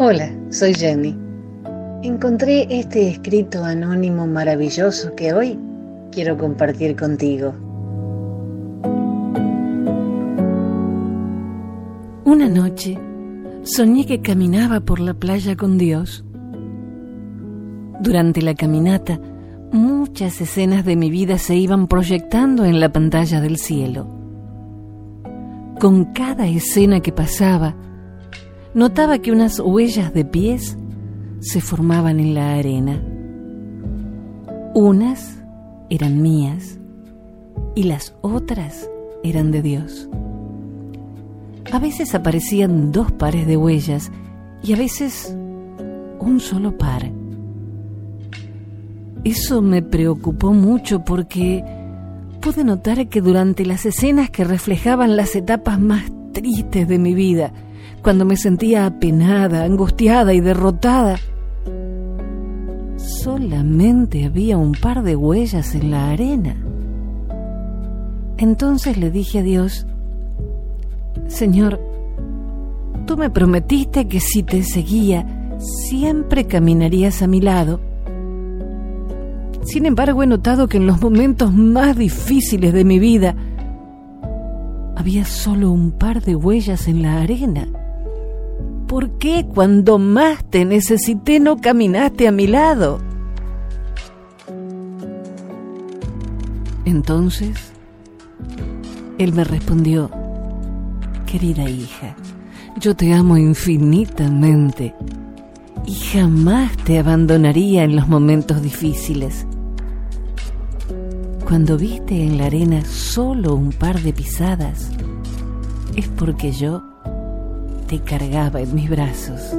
Hola, soy Jenny. Encontré este escrito anónimo maravilloso que hoy quiero compartir contigo. Una noche soñé que caminaba por la playa con Dios. Durante la caminata, muchas escenas de mi vida se iban proyectando en la pantalla del cielo. Con cada escena que pasaba, notaba que unas huellas de pies se formaban en la arena. Unas eran mías y las otras eran de Dios. A veces aparecían dos pares de huellas y a veces un solo par. Eso me preocupó mucho porque pude notar que durante las escenas que reflejaban las etapas más tristes de mi vida, cuando me sentía apenada, angustiada y derrotada, solamente había un par de huellas en la arena. Entonces le dije a Dios, Señor, tú me prometiste que si te seguía, siempre caminarías a mi lado. Sin embargo, he notado que en los momentos más difíciles de mi vida había solo un par de huellas en la arena. ¿Por qué cuando más te necesité no caminaste a mi lado? Entonces, él me respondió, querida hija, yo te amo infinitamente y jamás te abandonaría en los momentos difíciles. Cuando viste en la arena solo un par de pisadas, es porque yo te cargaba en mis brazos.